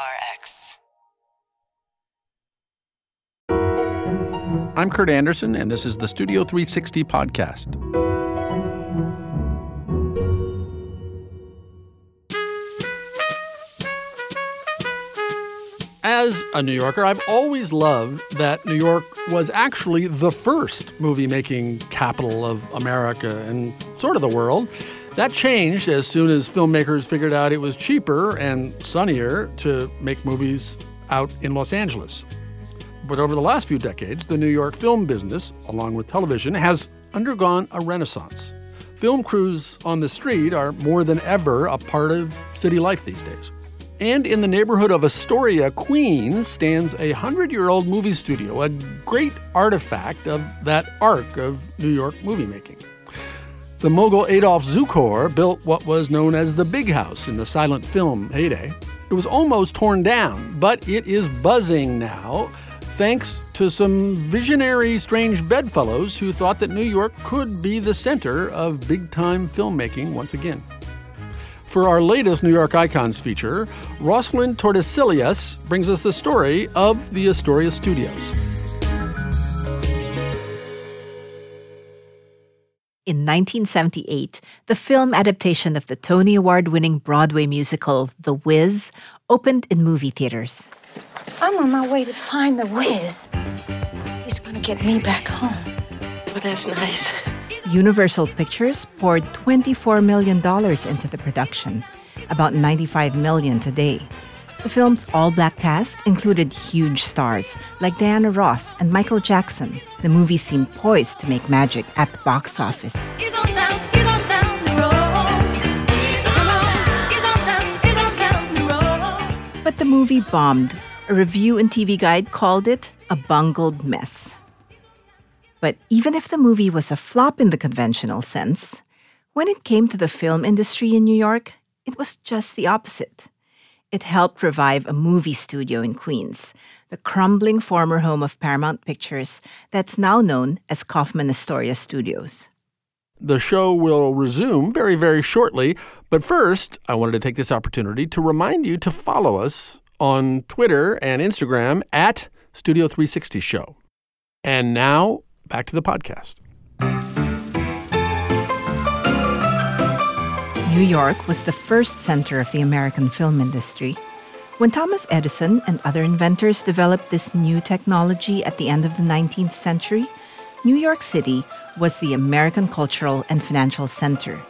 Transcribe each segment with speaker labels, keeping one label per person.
Speaker 1: PRX.
Speaker 2: I'm Kurt Andersen, and this is the Studio 360 podcast. As a New Yorker, I've always loved that New York was actually the first movie making capital of America and sort of the world. That changed as soon as filmmakers figured out it was cheaper and sunnier to make movies out in Los Angeles. But over the last few decades, the New York film business, along with television, has undergone a renaissance. Film crews on the street are more than ever a part of city life these days. And in the neighborhood of Astoria, Queens, stands a hundred year old movie studio, a great artifact of that arc of New York movie making. The mogul Adolph Zukor built what was known as the Big House in the silent film heyday. It was almost torn down, but it is buzzing now, thanks to some visionary, strange bedfellows who thought that New York could be the center of big time filmmaking once again. For our latest New York Icons feature, Rosalind Tordesillas brings us the story of the Astoria Studios.
Speaker 3: In 1978, the film adaptation of the Tony Award winning Broadway musical The Wiz opened in movie theaters.
Speaker 4: I'm on my way to find the whiz. He's gonna get me back home.
Speaker 5: Well, that's nice.
Speaker 3: Universal Pictures poured $24 million into the production, about 95 million today. The film's all black cast included huge stars like Diana Ross and Michael Jackson. The movie seemed poised to make magic at the box office. But the movie bombed. A review and TV Guide called it a bungled mess. But even if the movie was a flop in the conventional sense, when it came to the film industry in New York, it was just the opposite. It helped revive a movie studio in Queens, the crumbling former home of Paramount Pictures that's now known as Kaufman Astoria Studios.
Speaker 2: The show will resume very, very shortly. But first, I wanted to take this opportunity to remind you to follow us on Twitter and Instagram at Studio 360 Show. And now, back to the podcast.
Speaker 3: New York was the first center of the American film industry. When Thomas Edison and other inventors developed this new technology at the end of the 19th century, New York City was the American cultural and financial center.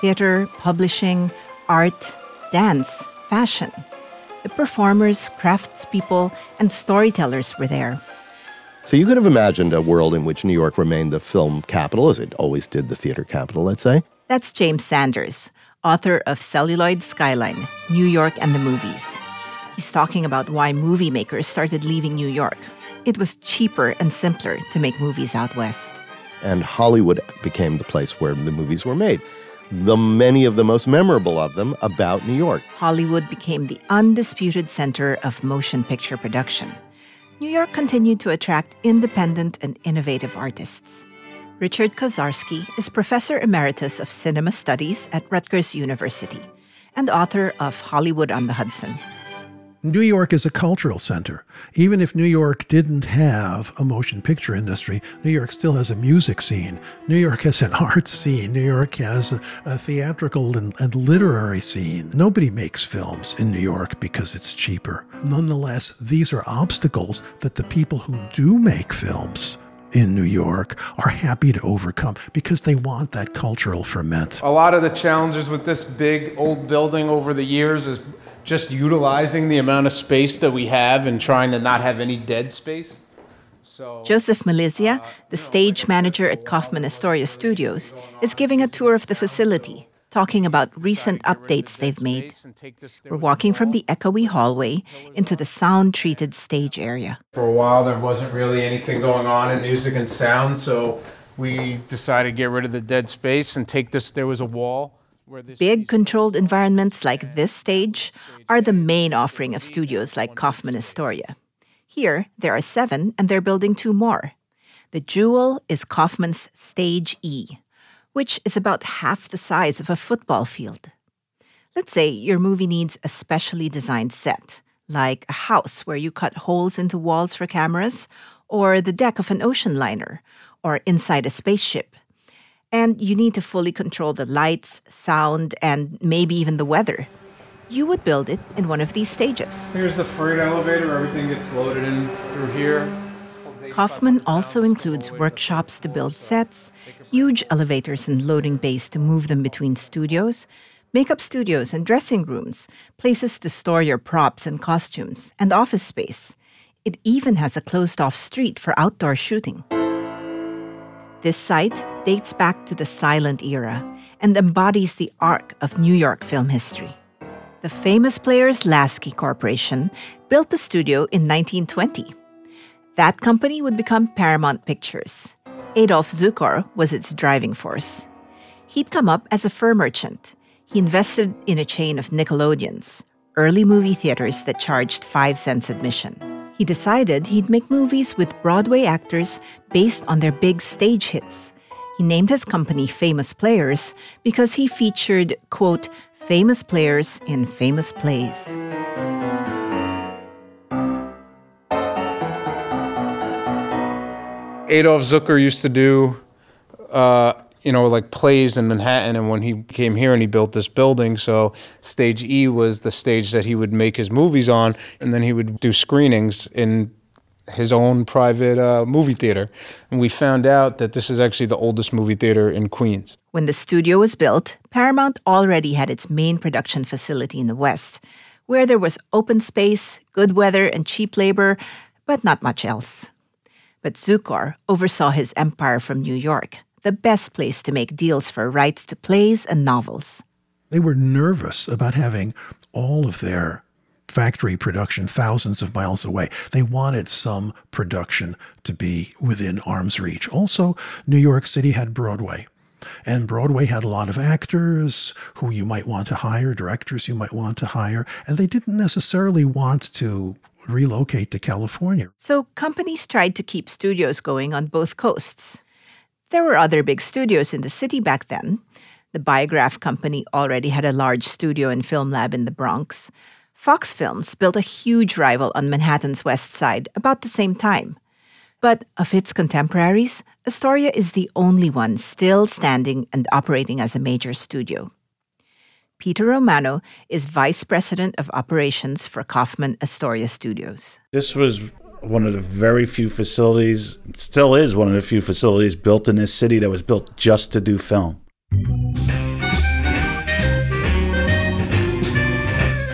Speaker 3: Theater, publishing, art, dance, fashion. The performers, craftspeople, and storytellers were there.
Speaker 6: So you could have imagined a world in which New York remained the film capital, as it always did the theater capital, let's say.
Speaker 3: That's James Sanders, author of Celluloid Skyline New York and the Movies. He's talking about why movie makers started leaving New York. It was cheaper and simpler to make movies out west.
Speaker 6: And Hollywood became the place where the movies were made. The many of the most memorable of them about New York.
Speaker 3: Hollywood became the undisputed center of motion picture production. New York continued to attract independent and innovative artists. Richard Koszarski is professor emeritus of cinema studies at Rutgers University and author of Hollywood on the Hudson.
Speaker 7: New York is a cultural center. Even if New York didn't have a motion picture industry, New York still has a music scene. New York has an art scene. New York has a, a theatrical and, and literary scene. Nobody makes films in New York because it's cheaper. Nonetheless, these are obstacles that the people who do make films in New York are happy to overcome because they want that cultural ferment.
Speaker 8: A lot of the challenges with this big old building over the years is just utilizing the amount of space that we have and trying to not have any dead space. So,
Speaker 3: Joseph Malizia, uh, the stage manager at Kaufman Astoria Studios, is giving a tour of the facility, talking about recent updates they've made. We're walking from the echoey hallway into the sound treated stage area.
Speaker 8: For a while, there wasn't really anything going on in music and sound, so we decided to get rid of the dead space and take this. There was a wall.
Speaker 3: Big controlled environments like this stage are the main offering of studios like Kaufman Astoria. Here, there are seven, and they're building two more. The jewel is Kaufman's Stage E, which is about half the size of a football field. Let's say your movie needs a specially designed set, like a house where you cut holes into walls for cameras, or the deck of an ocean liner, or inside a spaceship. And you need to fully control the lights, sound, and maybe even the weather. You would build it in one of these stages.
Speaker 8: Here's the freight elevator. Everything gets loaded in through here.
Speaker 3: Kaufman also includes workshops to build sets, huge elevators and loading bays to move them between studios, makeup studios and dressing rooms, places to store your props and costumes, and office space. It even has a closed off street for outdoor shooting. This site dates back to the silent era and embodies the arc of New York film history. The famous Players Lasky Corporation built the studio in 1920. That company would become Paramount Pictures. Adolph Zukor was its driving force. He'd come up as a fur merchant. He invested in a chain of Nickelodeons, early movie theaters that charged 5 cents admission. He decided he'd make movies with Broadway actors based on their big stage hits. He named his company Famous Players because he featured, quote, famous players in famous plays.
Speaker 8: Adolph Zukor used to do, uh, you know, like plays in Manhattan. And when he came here and he built this building, so stage E was the stage that he would make his movies on. And then he would do screenings in his own private uh, movie theater. And we found out that this is actually the oldest movie theater in Queens.
Speaker 3: When the studio was built, Paramount already had its main production facility in the West, where there was open space, good weather, and cheap labor, but not much else. But Zukor oversaw his empire from New York, the best place to make deals for rights to plays and novels.
Speaker 7: They were nervous about having all of their factory production thousands of miles away. They wanted some production to be within arm's reach. Also, New York City had Broadway. And Broadway had a lot of actors who you might want to hire, directors you might want to hire, and they didn't necessarily want to relocate to California.
Speaker 3: So companies tried to keep studios going on both coasts. There were other big studios in the city back then. The Biograph Company already had a large studio and film lab in the Bronx. Fox Films built a huge rival on Manhattan's west side about the same time. But of its contemporaries, Astoria is the only one still standing and operating as a major studio. Peter Romano is Vice President of Operations for Kaufman Astoria Studios.
Speaker 1: This was one of the very few facilities, still is one of the few facilities built in this city that was built just to do film.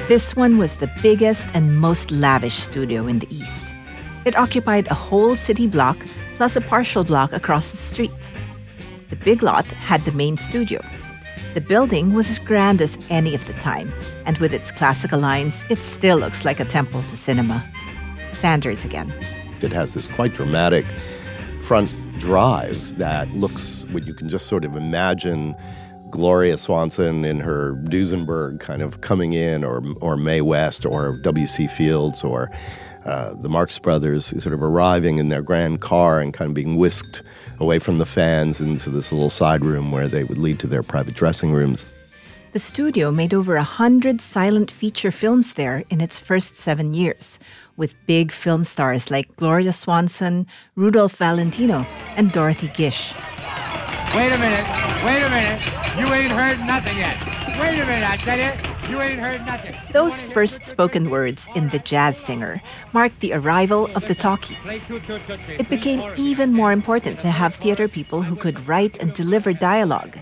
Speaker 3: This one was the biggest and most lavish studio in the East. It occupied a whole city block plus a partial block across the street. The big lot had the main studio, the building was as grand as any of the time, and with its classical lines, it still looks like a temple to cinema. Sanders again.
Speaker 6: It has this quite dramatic front drive that looks what you can just sort of imagine Gloria Swanson in her Duesenberg kind of coming in, or or Mae West, or W.C. Fields, or uh, the Marx Brothers sort of arriving in their grand car and kind of being whisked away from the fans into this little side room where they would lead to their private dressing rooms.
Speaker 3: The studio made over a hundred silent feature films there in its first seven years, with big film stars like Gloria Swanson, Rudolph Valentino, and Dorothy Gish.
Speaker 5: Wait a minute, wait a minute, you ain't heard nothing yet. Wait a minute, I tell you. You ain't heard nothing.
Speaker 3: Those first spoken words in The Jazz Singer marked the arrival of the talkies. It became even more important to have theater people who could write and deliver dialogue.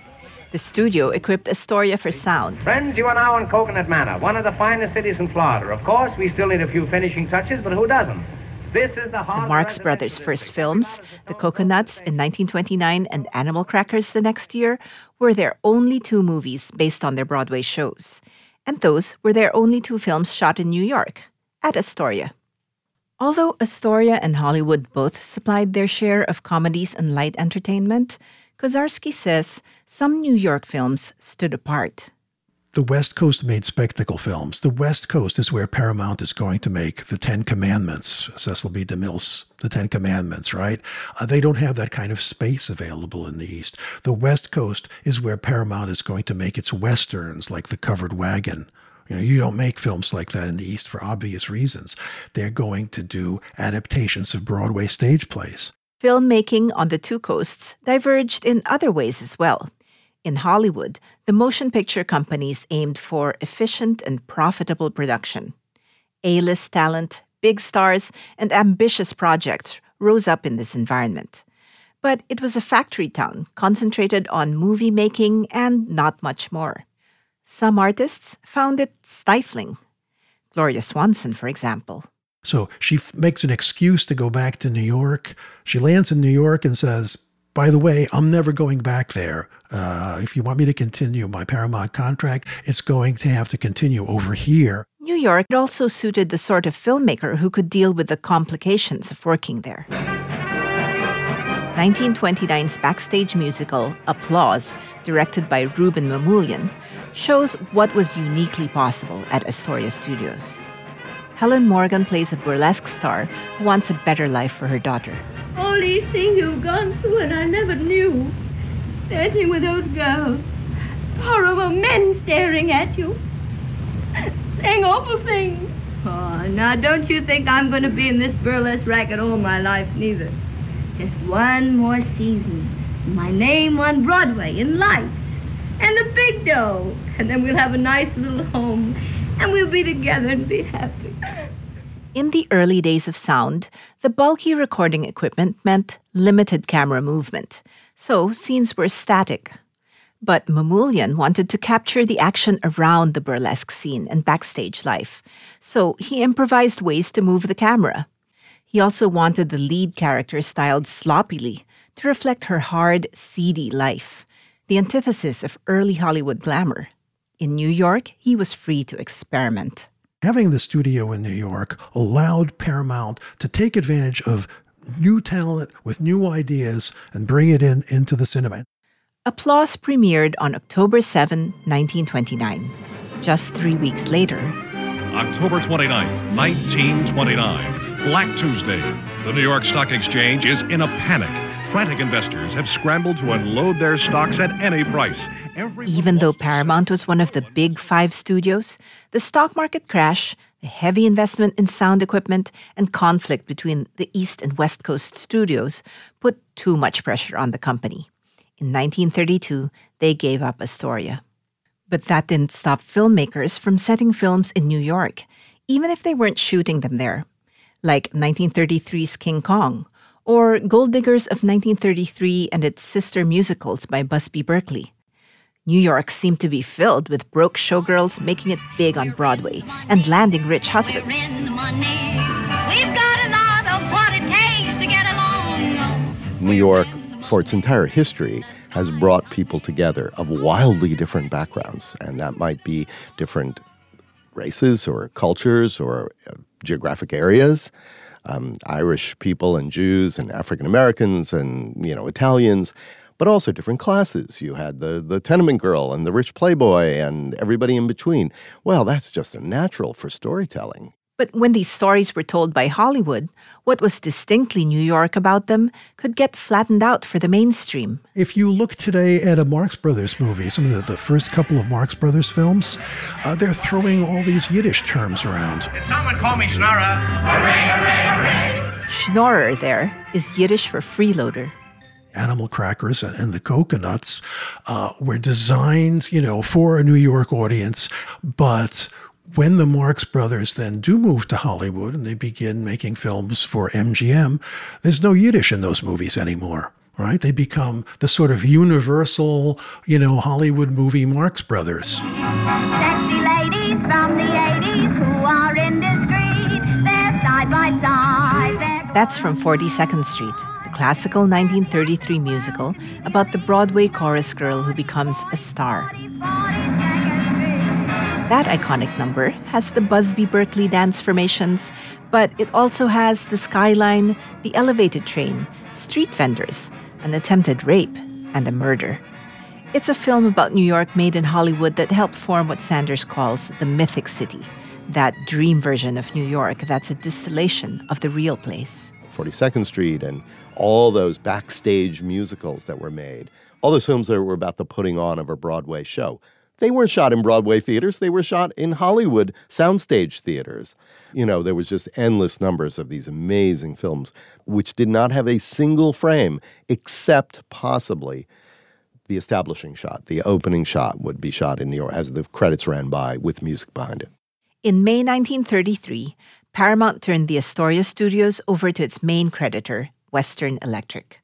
Speaker 3: The studio equipped Astoria for sound.
Speaker 9: Friends, you are now in Cocoanut Manor, one of the finest cities in Florida. Of course, we still need a few finishing touches, but who doesn't? This is the,
Speaker 3: the Marx Brothers' first films, The Cocoanuts in 1929 and Animal Crackers the next year, were their only two movies based on their Broadway shows and those were their only two films shot in New York, at Astoria. Although Astoria and Hollywood both supplied their share of comedies and light entertainment, Koszarski says some New York films stood apart
Speaker 7: the West Coast made spectacle films. The West Coast is where Paramount is going to make the Ten Commandments, Cecil B. DeMille's The Ten Commandments, right? Uh, they don't have that kind of space available in the East. The West Coast is where Paramount is going to make its Westerns like The Covered Wagon, You know, you don't make films like that in the East for obvious reasons. They're going to do adaptations of Broadway stage plays.
Speaker 3: Filmmaking on the two coasts diverged in other ways as well. In Hollywood, the motion picture companies aimed for efficient and profitable production. A list talent, big stars, and ambitious projects rose up in this environment. But it was a factory town concentrated on movie making and not much more. Some artists found it stifling. Gloria Swanson, for example.
Speaker 7: So she f- makes an excuse to go back to New York. She lands in New York and says, by the way, I'm never going back there. Uh, if you want me to continue my Paramount contract, it's going to have to continue over here.
Speaker 3: New York also suited the sort of filmmaker who could deal with the complications of working there. 1929's backstage musical, Applause, directed by Rouben Mamoulian, shows what was uniquely possible at Astoria Studios. Helen Morgan plays a burlesque star who wants a better life for her daughter.
Speaker 10: All these things you've gone through and I never knew. Dancing with those girls. Horrible men staring at you. Saying awful things. Oh, now don't you think I'm going to be in this burlesque racket all my life, neither. Just one more season. My name on Broadway in lights. And a big dough. And then we'll have a nice little home. And we'll be together and be happy.
Speaker 3: In the early days of sound, the bulky recording equipment meant limited camera movement, so scenes were static. But Mamoulian wanted to capture the action around the burlesque scene and backstage life, so he improvised ways to move the camera. He also wanted the lead character styled sloppily to reflect her hard, seedy life, the antithesis of early Hollywood glamour. In New York, he was free to experiment.
Speaker 7: Having the studio in New York allowed Paramount to take advantage of new talent with new ideas and bring it in into the cinema.
Speaker 3: Applause premiered on October 7, 1929. Just three weeks later,
Speaker 11: October 29th, 1929, Black Tuesday. The New York Stock Exchange is in a panic. Frantic investors have scrambled to unload their stocks at any price. Every
Speaker 3: even though Paramount was one of the big five studios, the stock market crash, the heavy investment in sound equipment, and conflict between the East and West Coast studios put too much pressure on the company. In 1932, they gave up Astoria. But that didn't stop filmmakers from setting films in New York, even if they weren't shooting them there, like 1933's King Kong or Gold Diggers of 1933 and its sister musicals by Busby Berkeley. New York seemed to be filled with broke showgirls making it big on Broadway and landing rich husbands.
Speaker 6: New York, for its entire history, has brought people together of wildly different backgrounds, and that might be different races or cultures or uh, geographic areas. Um, Irish people and Jews and African Americans and you know Italians, but also different classes. You had the the tenement girl and the rich playboy and everybody in between. Well, that's just a natural for storytelling.
Speaker 3: But when these stories were told by Hollywood, what was distinctly New York about them could get flattened out for the mainstream.
Speaker 7: If you look today at a Marx Brothers movie, some of the, the first couple of Marx Brothers films, uh, they're throwing all these Yiddish terms around.
Speaker 9: Did someone call me Schnorrer? Hooray, hooray, hooray.
Speaker 3: Schnorrer there is Yiddish for freeloader
Speaker 7: animal crackers and the Cocoanuts uh, were designed, you know, for a New York audience, but when the Marx brothers then do move to Hollywood and they begin making films for MGM, there's no Yiddish in those movies anymore. Right? They become the sort of universal, you know, Hollywood movie Marx brothers.
Speaker 10: Sexy ladies from the 80s who are indiscreet. They're side by side. They're
Speaker 3: That's from 42nd Street, the classical 1933 musical about the Broadway chorus girl who becomes a star. That iconic number has the Busby Berkeley dance formations, but it also has the skyline, the elevated train, street vendors, an attempted rape, and a murder. It's a film about New York made in Hollywood that helped form what Sanders calls the mythic city, that dream version of New York that's a distillation of the real place.
Speaker 6: 42nd Street and all those backstage musicals that were made, all those films that were about the putting on of a Broadway show. They weren't shot in Broadway theaters, they were shot in Hollywood soundstage theaters. You know, there was just endless numbers of these amazing films which did not have a single frame except possibly the establishing shot. The opening shot would be shot in New York as the credits ran by with music behind it.
Speaker 3: In May 1933, Paramount turned the Astoria studios over to its main creditor, Western Electric.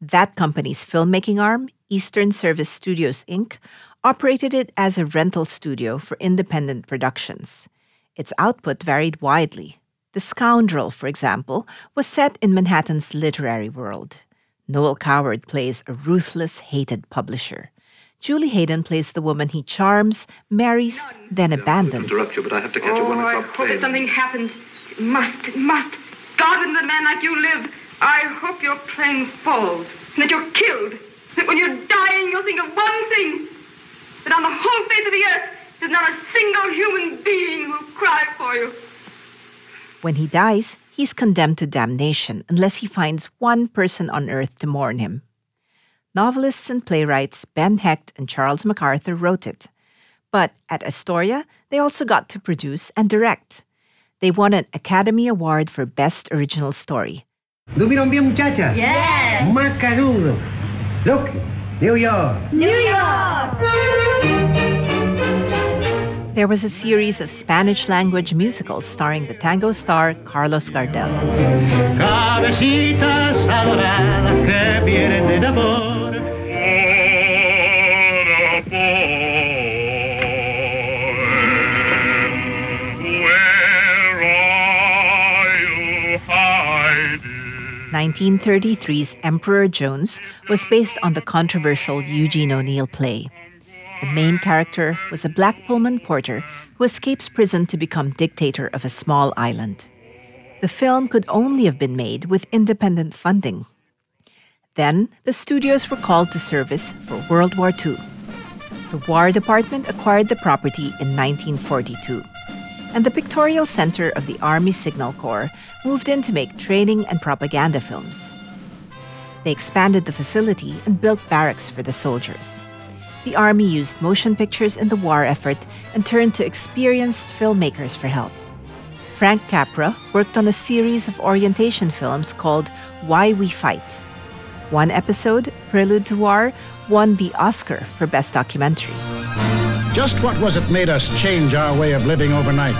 Speaker 3: That company's filmmaking arm, Eastern Service Studios Inc., operated it as a rental studio for independent productions. Its output varied widely. The Scoundrel, for example, was set in Manhattan's literary world. Noel Coward plays a ruthless, hated publisher. Julie Haydon plays the woman he charms, marries, then abandons.
Speaker 12: interrupt you, but I have to catch a
Speaker 13: Oh,
Speaker 12: one
Speaker 13: I hope
Speaker 12: plane.
Speaker 13: that something happens. It must, it must. God and the man like you live. I hope your plane falls and that you're killed. That when you're dying, you'll think of one thing. That on the whole face of the earth, there's not a single human being who'll cry for you.
Speaker 3: When he dies, he's condemned to damnation unless he finds one person on earth to mourn him. Novelists and playwrights Ben Hecht and Charles MacArthur wrote it. But at Astoria, they also got to produce and direct. They won an Academy Award for Best Original Story.
Speaker 14: ¿Tuvieron bien, muchacha?
Speaker 10: Yes.
Speaker 14: Macanudo. Look, New York.
Speaker 10: New York!
Speaker 3: There was a series of Spanish language musicals starring the tango star Carlos Gardel. 1933's Emperor Jones was based on the controversial Eugene O'Neill play. The main character was a black Pullman porter who escapes prison to become dictator of a small island. The film could only have been made with independent funding. Then, the studios were called to service for World War II. The War Department acquired the property in 1942, and the Pictorial Center of the Army Signal Corps moved in to make training and propaganda films. They expanded the facility and built barracks for the soldiers. The Army used motion pictures in the war effort and turned to experienced filmmakers for help. Frank Capra worked on a series of orientation films called Why We Fight. One episode, Prelude to War, won the Oscar for Best Documentary.
Speaker 15: Just what was it made us change our way of living overnight?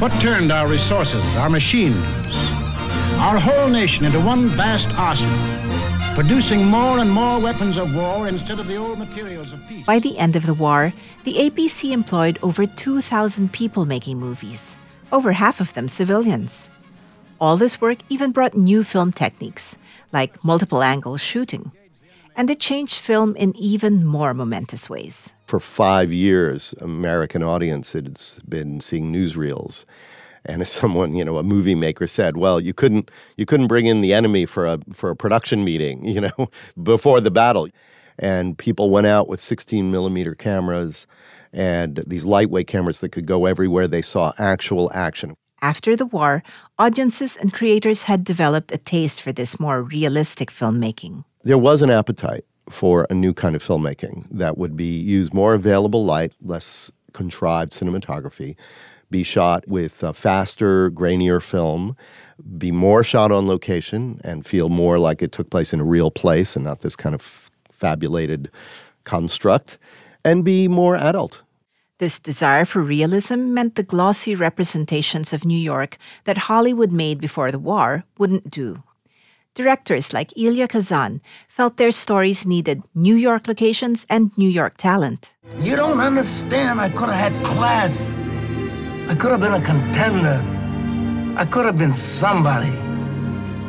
Speaker 15: What turned our resources, our machines, our whole nation into one vast arsenal, producing more and more weapons of war instead of the old materials of peace?
Speaker 3: By the end of the war, the APC employed over 2,000 people making movies, over half of them civilians. All this work even brought new film techniques, like multiple angle shooting. And it changed film in even more momentous ways.
Speaker 6: For five years, American audience had been seeing newsreels. And as someone, you know, a movie maker said, well, you couldn't you couldn't bring in the enemy for a for a production meeting, you know, before the battle. And people went out with 16 millimeter cameras and these lightweight cameras that could go everywhere they saw actual action.
Speaker 3: After the war, audiences and creators had developed a taste for this more realistic filmmaking.
Speaker 6: There was an appetite for a new kind of filmmaking that would be use more available light, less contrived cinematography, be shot with a faster, grainier film, be more shot on location and feel more like it took place in a real place and not this kind of fabulated construct, and be more adult.
Speaker 3: This desire for realism meant the glossy representations of New York that Hollywood made before the war wouldn't do. Directors like Elia Kazan felt their stories needed New York locations and New York talent.
Speaker 14: You don't understand. I could have had class. I could have been a contender. I could have been somebody.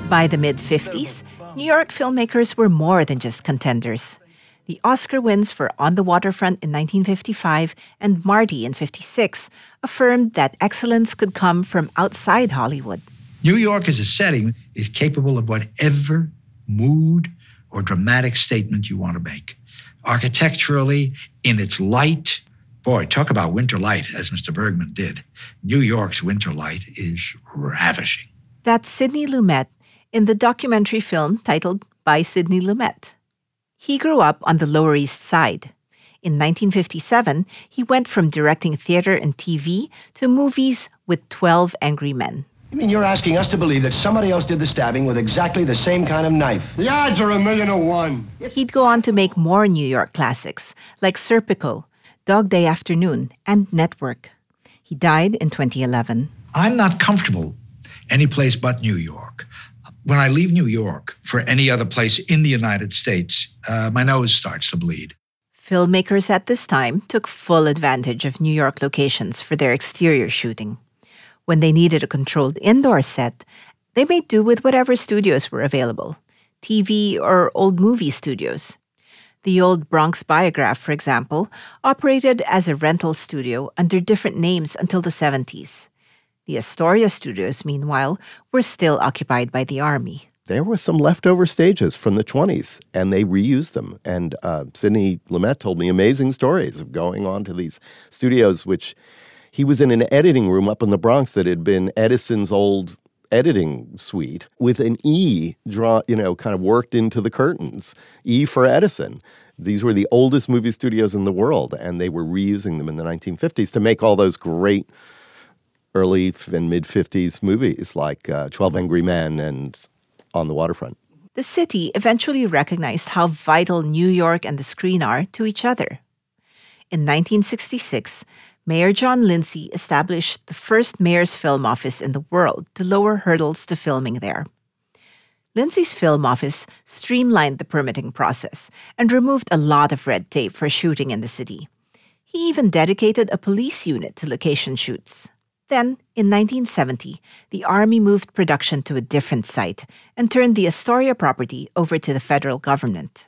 Speaker 3: By the mid 50s, New York filmmakers were more than just contenders. The Oscar wins for On the Waterfront in 1955 and Marty in 56 affirmed that excellence could come from outside Hollywood.
Speaker 16: New York as a setting is capable of whatever mood or dramatic statement you want to make. Architecturally, in its light, boy, talk about winter light, as Mr. Bergman did. New York's winter light is ravishing.
Speaker 3: That's Sidney Lumet in the documentary film titled By Sidney Lumet. He grew up on the Lower East Side. In 1957, he went from directing theater and TV to movies with 12 Angry Men.
Speaker 12: You mean you're asking us to believe that somebody else did the stabbing with exactly the same kind of knife? The odds are a million to one.
Speaker 3: He'd go on to make more New York classics like Serpico, Dog Day Afternoon, and Network. He died in 2011.
Speaker 16: I'm not comfortable any place but New York. When I leave New York for any other place in the United States, uh, my nose starts to bleed.
Speaker 3: Filmmakers at this time took full advantage of New York locations for their exterior shooting. When they needed a controlled indoor set, they made do with whatever studios were available TV or old movie studios. The old Bronx Biograph, for example, operated as a rental studio under different names until the 70s. The Astoria studios, meanwhile, were still occupied by the Army.
Speaker 6: There were some leftover stages from the 20s, and they reused them. And uh, Sidney Lumet told me amazing stories of going on to these studios, which he was in an editing room up in the Bronx that had been Edison's old editing suite with an E draw, you know, kind of worked into the curtains. E for Edison. These were the oldest movie studios in the world, and they were reusing them in the 1950s to make all those great early and mid 50s movies like uh, 12 Angry Men and On the Waterfront.
Speaker 3: The city eventually recognized how vital New York and the screen are to each other. In 1966, Mayor John Lindsay established the first mayor's film office in the world to lower hurdles to filming there. Lindsay's film office streamlined the permitting process and removed a lot of red tape for shooting in the city. He even dedicated a police unit to location shoots. Then, in 1970, the Army moved production to a different site and turned the Astoria property over to the federal government.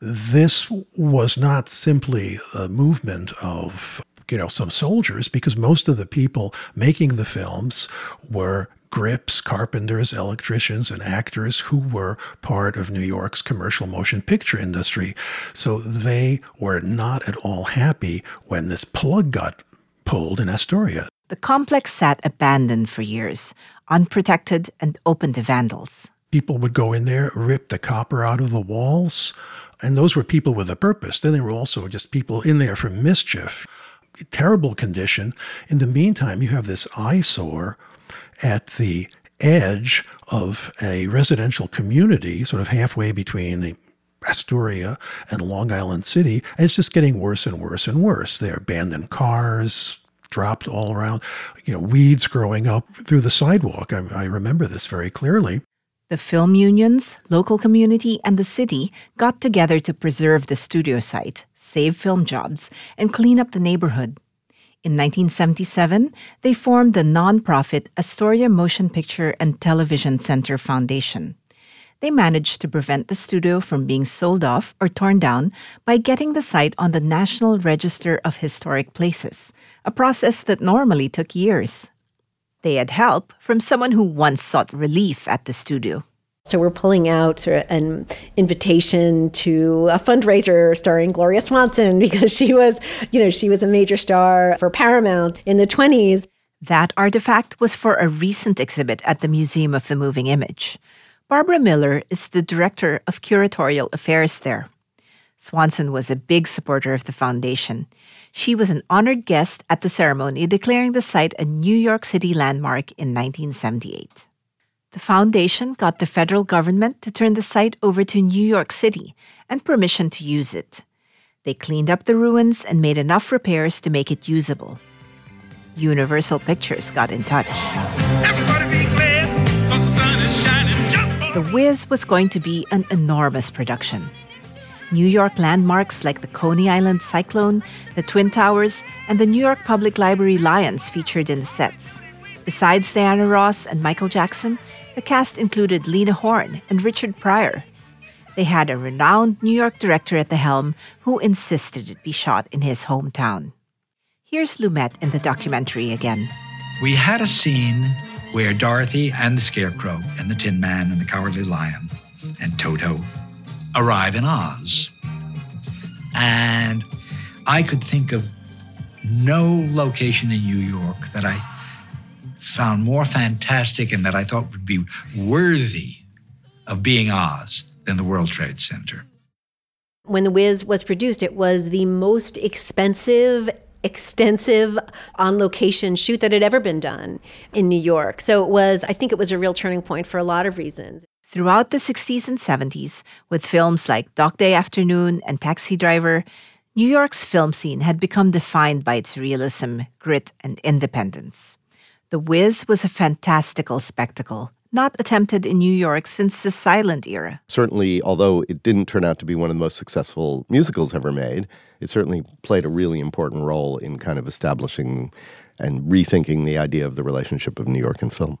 Speaker 7: This was not simply a movement of you know some soldiers because most of the people making the films were grips, carpenters, electricians, and actors who were part of New York's commercial motion picture industry. So they were not at all happy when this plug got pulled in Astoria.
Speaker 3: The complex sat abandoned for years, unprotected and open to vandals.
Speaker 7: People would go in there, rip the copper out of the walls, and those were people with a purpose. Then there were also just people in there for mischief. Terrible condition. In the meantime, you have this eyesore at the edge of a residential community, sort of halfway between the Astoria and Long Island City, and it's just getting worse and worse and worse. There are abandoned cars, dropped all around, you know, weeds growing up through the sidewalk. I, I remember this very clearly.
Speaker 3: The film unions, local community, and the city got together to preserve the studio site, save film jobs, and clean up the neighborhood. In 1977, they formed the nonprofit Astoria Motion Picture and Television Center Foundation. They managed to prevent the studio from being sold off or torn down by getting the site on the National Register of Historic Places, a process that normally took years. They had help from someone who once sought relief at the studio.
Speaker 17: So we're pulling out an invitation to a fundraiser starring Gloria Swanson because she was, you know, she was a major star for Paramount in the 20s.
Speaker 3: That artifact was for a recent exhibit at the Museum of the Moving Image. Barbara Miller is the director of curatorial affairs there. Swanson was a big supporter of the foundation. She was an honored guest at the ceremony declaring the site a New York City landmark in 1978. The foundation got the federal government to turn the site over to New York City and permission to use it. They cleaned up the ruins and made enough repairs to make it usable. Universal Pictures got in touch. The Wiz was going to be an enormous production. New York landmarks like the Coney Island Cyclone, the Twin Towers, and the New York Public Library Lions featured in the sets. Besides Diana Ross and Michael Jackson, the cast included Lena Horne and Richard Pryor. They had a renowned New York director at the helm who insisted it be shot in his hometown. Here's Lumet in the documentary again.
Speaker 16: We had a scene where Dorothy and the Scarecrow and the Tin Man and the Cowardly Lion and Toto arrive in Oz. And I could think of no location in New York that I found more fantastic and that I thought would be worthy of being Oz than the World Trade Center.
Speaker 17: When The Wiz was produced, it was the most expensive extensive on location shoot that had ever been done in New York. So it was, I think it was a real turning point for a lot of reasons.
Speaker 3: Throughout the 60s and 70s, with films like Dog Day Afternoon and Taxi Driver, New York's film scene had become defined by its realism, grit, and independence. The Wiz was a fantastical spectacle, not attempted in New York since the silent era.
Speaker 6: Certainly, although it didn't turn out to be one of the most successful musicals ever made, it certainly played a really important role in kind of establishing and rethinking the idea of the relationship of New York and film.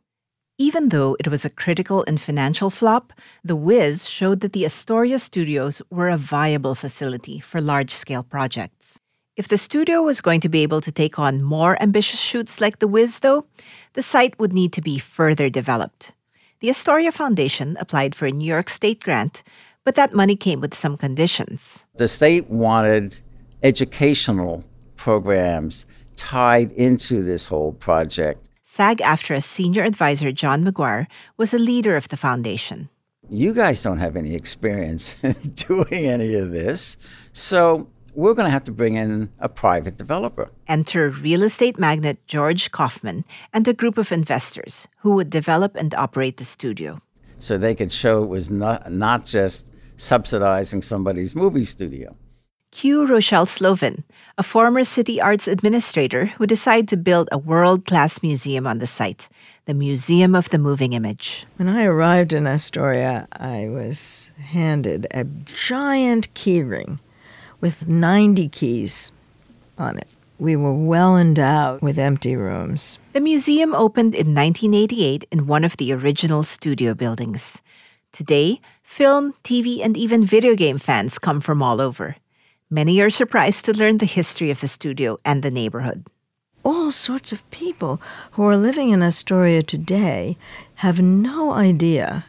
Speaker 3: Even though it was a critical and financial flop, The Wiz showed that the Astoria studios were a viable facility for large scale projects. If the studio was going to be able to take on more ambitious shoots like The Wiz, though, the site would need to be further developed. The Astoria Foundation applied for a New York State grant, but that money came with some conditions.
Speaker 18: The state wanted educational programs tied into this whole project.
Speaker 3: SAG AFTRA senior advisor John McGuire was a leader of the foundation.
Speaker 18: You guys don't have any experience in doing any of this, so we're going to have to bring in a private developer.
Speaker 3: Enter real estate magnate George Kaufman and a group of investors who would develop and operate the studio.
Speaker 18: So they could show it was not, not just subsidizing somebody's movie studio.
Speaker 3: Cue Rochelle Slovin, a former city arts administrator who decided to build a world class museum on the site, the Museum of the Moving Image.
Speaker 19: When I arrived in Astoria, I was handed a giant keyring with 90 keys on it. We were well endowed with empty rooms.
Speaker 3: The museum opened in 1988 in one of the original studio buildings. Today, film, TV, and even video game fans come from all over. Many are surprised to learn the history of the studio and the neighborhood.
Speaker 19: All sorts of people who are living in Astoria today have no idea,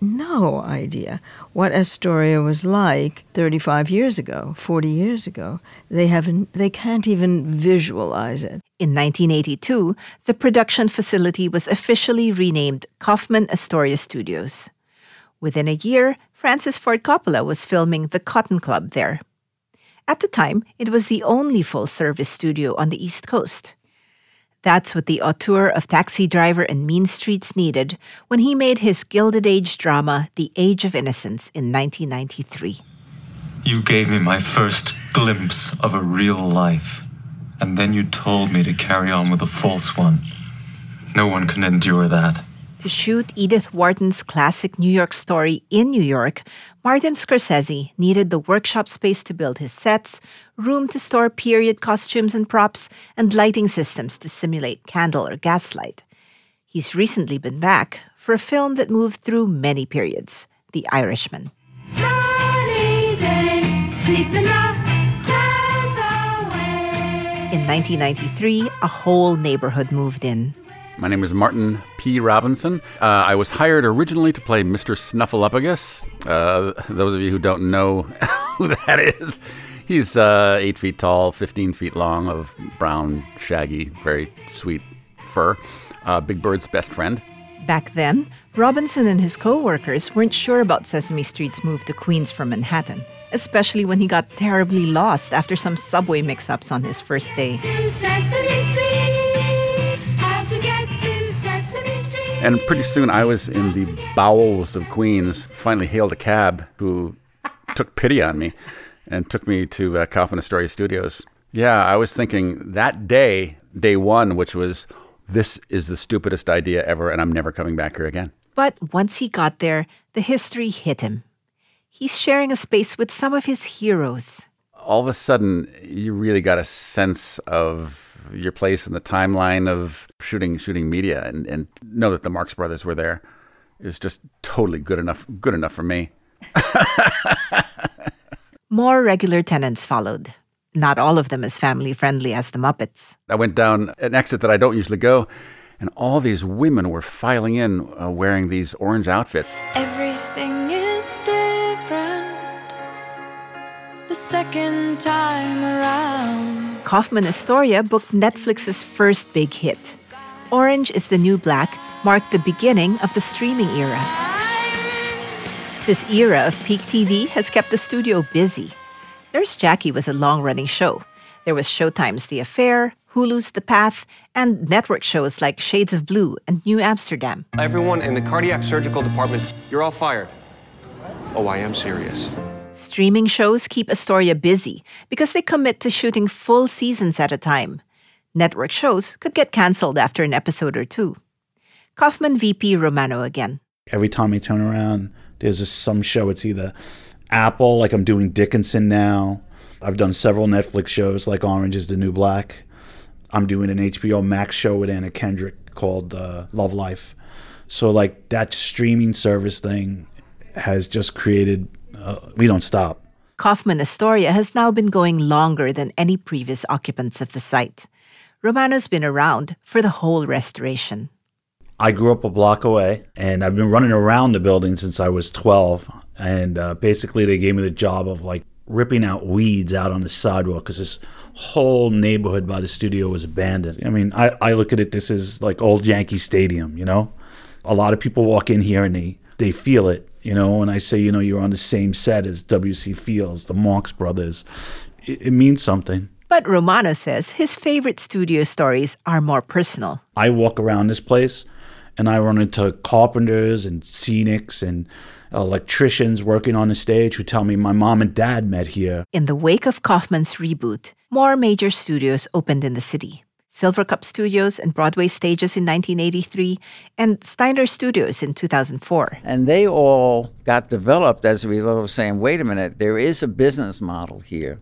Speaker 19: no idea what Astoria was like 35 years ago, 40 years ago. They haven't they can't even visualize it.
Speaker 3: In 1982, the production facility was officially renamed Kaufman Astoria Studios. Within a year, Francis Ford Coppola was filming The Cotton Club there. At the time, it was the only full service studio on the East Coast. That's what the auteur of Taxi Driver and Mean Streets needed when he made his Gilded Age drama, The Age of Innocence, in 1993.
Speaker 20: You gave me my first glimpse of a real life, and then you told me to carry on with a false one. No one can endure that.
Speaker 3: To shoot Edith Wharton's classic New York story in New York, Martin Scorsese needed the workshop space to build his sets, room to store period costumes and props, and lighting systems to simulate candle or gaslight. He's recently been back for a film that moved through many periods The Irishman. In 1993, a whole neighborhood moved in.
Speaker 21: My name is Martin P. Robinson. Uh, I was hired originally to play Mr. Snuffleupagus. Uh, those of you who don't know who that is, he's uh, eight feet tall, 15 feet long, of brown, shaggy, very sweet fur. Uh, Big Bird's best friend.
Speaker 3: Back then, Robinson and his co workers weren't sure about Sesame Street's move to Queens from Manhattan, especially when he got terribly lost after some subway mix ups on his first day.
Speaker 21: And pretty soon I was in the bowels of Queens, finally hailed a cab who took pity on me and took me to uh, Kaufman Astoria Studios. Yeah, I was thinking that day, day one, which was, this is the stupidest idea ever, and I'm never coming back here again.
Speaker 3: But once he got there, the history hit him. He's sharing a space with some of his heroes.
Speaker 21: All of a sudden, you really got a sense of your place in the timeline of shooting shooting media and, and know that the Marx Brothers were there is just totally good enough good enough for me.
Speaker 3: More regular tenants followed. Not all of them as family friendly as the Muppets.
Speaker 21: I went down an exit that I don't usually go, and all these women were filing in uh, wearing these orange outfits.
Speaker 22: Everything second time around.
Speaker 3: Kaufman Astoria booked Netflix's first big hit. Orange is the New Black marked the beginning of the streaming era. This era of peak TV has kept the studio busy. Nurse Jackie was a long running show. There was Showtime's The Affair, Hulu's The Path, and network shows like Shades of Blue and New Amsterdam.
Speaker 23: Everyone in the cardiac surgical department, you're all fired. Oh, I am serious.
Speaker 3: Streaming shows keep Astoria busy because they commit to shooting full seasons at a time. Network shows could get canceled after an episode or two. Kaufman VP Romano again.
Speaker 1: Every time I turn around, there's some show. It's either Apple, like I'm doing Dickinson now. I've done several Netflix shows like Orange is the New Black. I'm doing an HBO Max show with Anna Kendrick called uh, Love Life. So like that streaming service thing has just created. Uh, we don't stop.
Speaker 3: Kaufman Astoria has now been going longer than any previous occupants of the site. Romano's been around for the whole restoration.
Speaker 1: I grew up a block away, and I've been running around the building since I was 12. And uh, basically, they gave me the job of like ripping out weeds out on the sidewalk because this whole neighborhood by the studio was abandoned. I mean, I, I look at it, this is like old Yankee Stadium, you know? A lot of people walk in here and they, they feel it, you know? And I say, you know, you're on the same set as W.C. Fields, the Marx Brothers. It, it means something.
Speaker 3: But Romano says his favorite studio stories are more personal.
Speaker 1: I walk around this place and I run into carpenters and scenics and electricians working on the stage who tell me my mom and dad met here.
Speaker 3: In the wake of Kaufman's reboot, more major studios opened in the city. Silvercup Studios and Broadway Stages in 1983, and Steiner Studios in 2004.
Speaker 18: And they all got developed as a result of saying, wait a minute, there is a business model here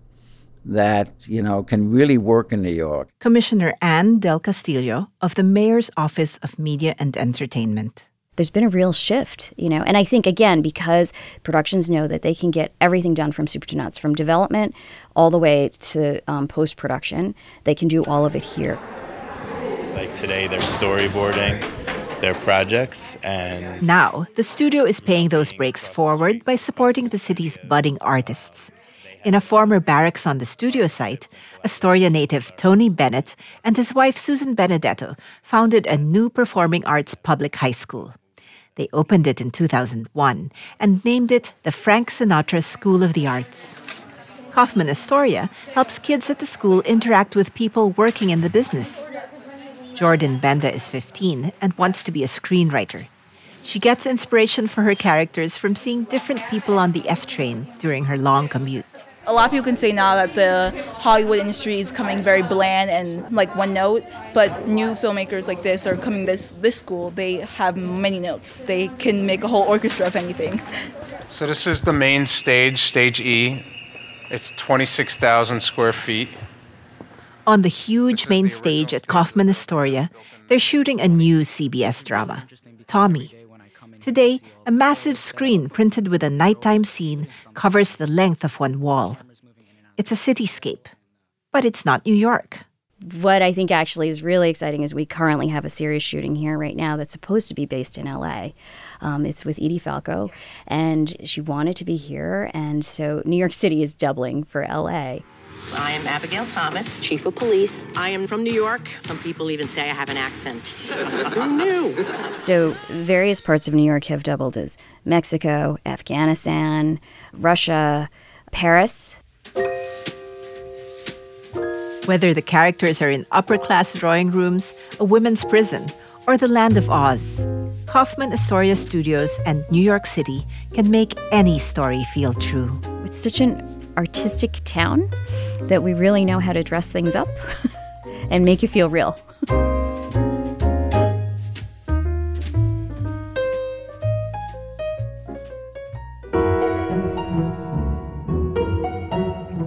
Speaker 18: that, you know, can really work in New York.
Speaker 3: Commissioner Anne Del Castillo of the Mayor's Office of Media and Entertainment
Speaker 24: there's been a real shift, you know. And I think again because productions know that they can get everything done from soup to nuts, from development all the way to um, post production, they can do all of it here.
Speaker 25: Like today, they're storyboarding their projects and
Speaker 3: now the studio is paying those breaks forward by supporting the city's budding artists. In a former barracks on the studio site, Astoria native Tony Bennett and his wife Susan Benedetto founded a new performing arts public high school. They opened it in 2001 and named it the Frank Sinatra School of the Arts. Kaufman Astoria helps kids at the school interact with people working in the business. Jordan Benda is 15 and wants to be a screenwriter. She gets inspiration for her characters from seeing different people on the F train during her long commute
Speaker 26: a lot of people can say now that the Hollywood industry is coming very bland and like one note, but new filmmakers like this are coming this this school. They have many notes. They can make a whole orchestra of anything.
Speaker 8: So this is the main stage, stage E. It's 26,000 square feet.
Speaker 3: On the huge main stage at Kaufman Astoria, they're shooting a new CBS drama, Tommy. Today, a massive screen printed with a nighttime scene covers the length of one wall. It's a cityscape, but it's not New York.
Speaker 24: What I think actually is really exciting is we currently have a series shooting here right now that's supposed to be based in LA. Um, it's with Edie Falco, and she wanted to be here, and so New York City is doubling for LA.
Speaker 27: I am Abigail Thomas, Chief of Police. I am from New York. Some people even say I have an accent. Who knew?
Speaker 24: So, various parts of New York have doubled as Mexico, Afghanistan, Russia, Paris.
Speaker 3: Whether the characters are in upper class drawing rooms, a women's prison, or the land of Oz, Kaufman Astoria Studios and New York City can make any story feel true.
Speaker 24: It's such an artistic town that we really know how to dress things up and make you feel real.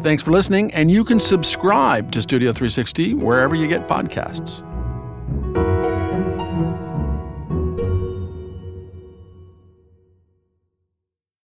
Speaker 24: Thanks for listening, and you can subscribe to Studio 360 wherever you get podcasts.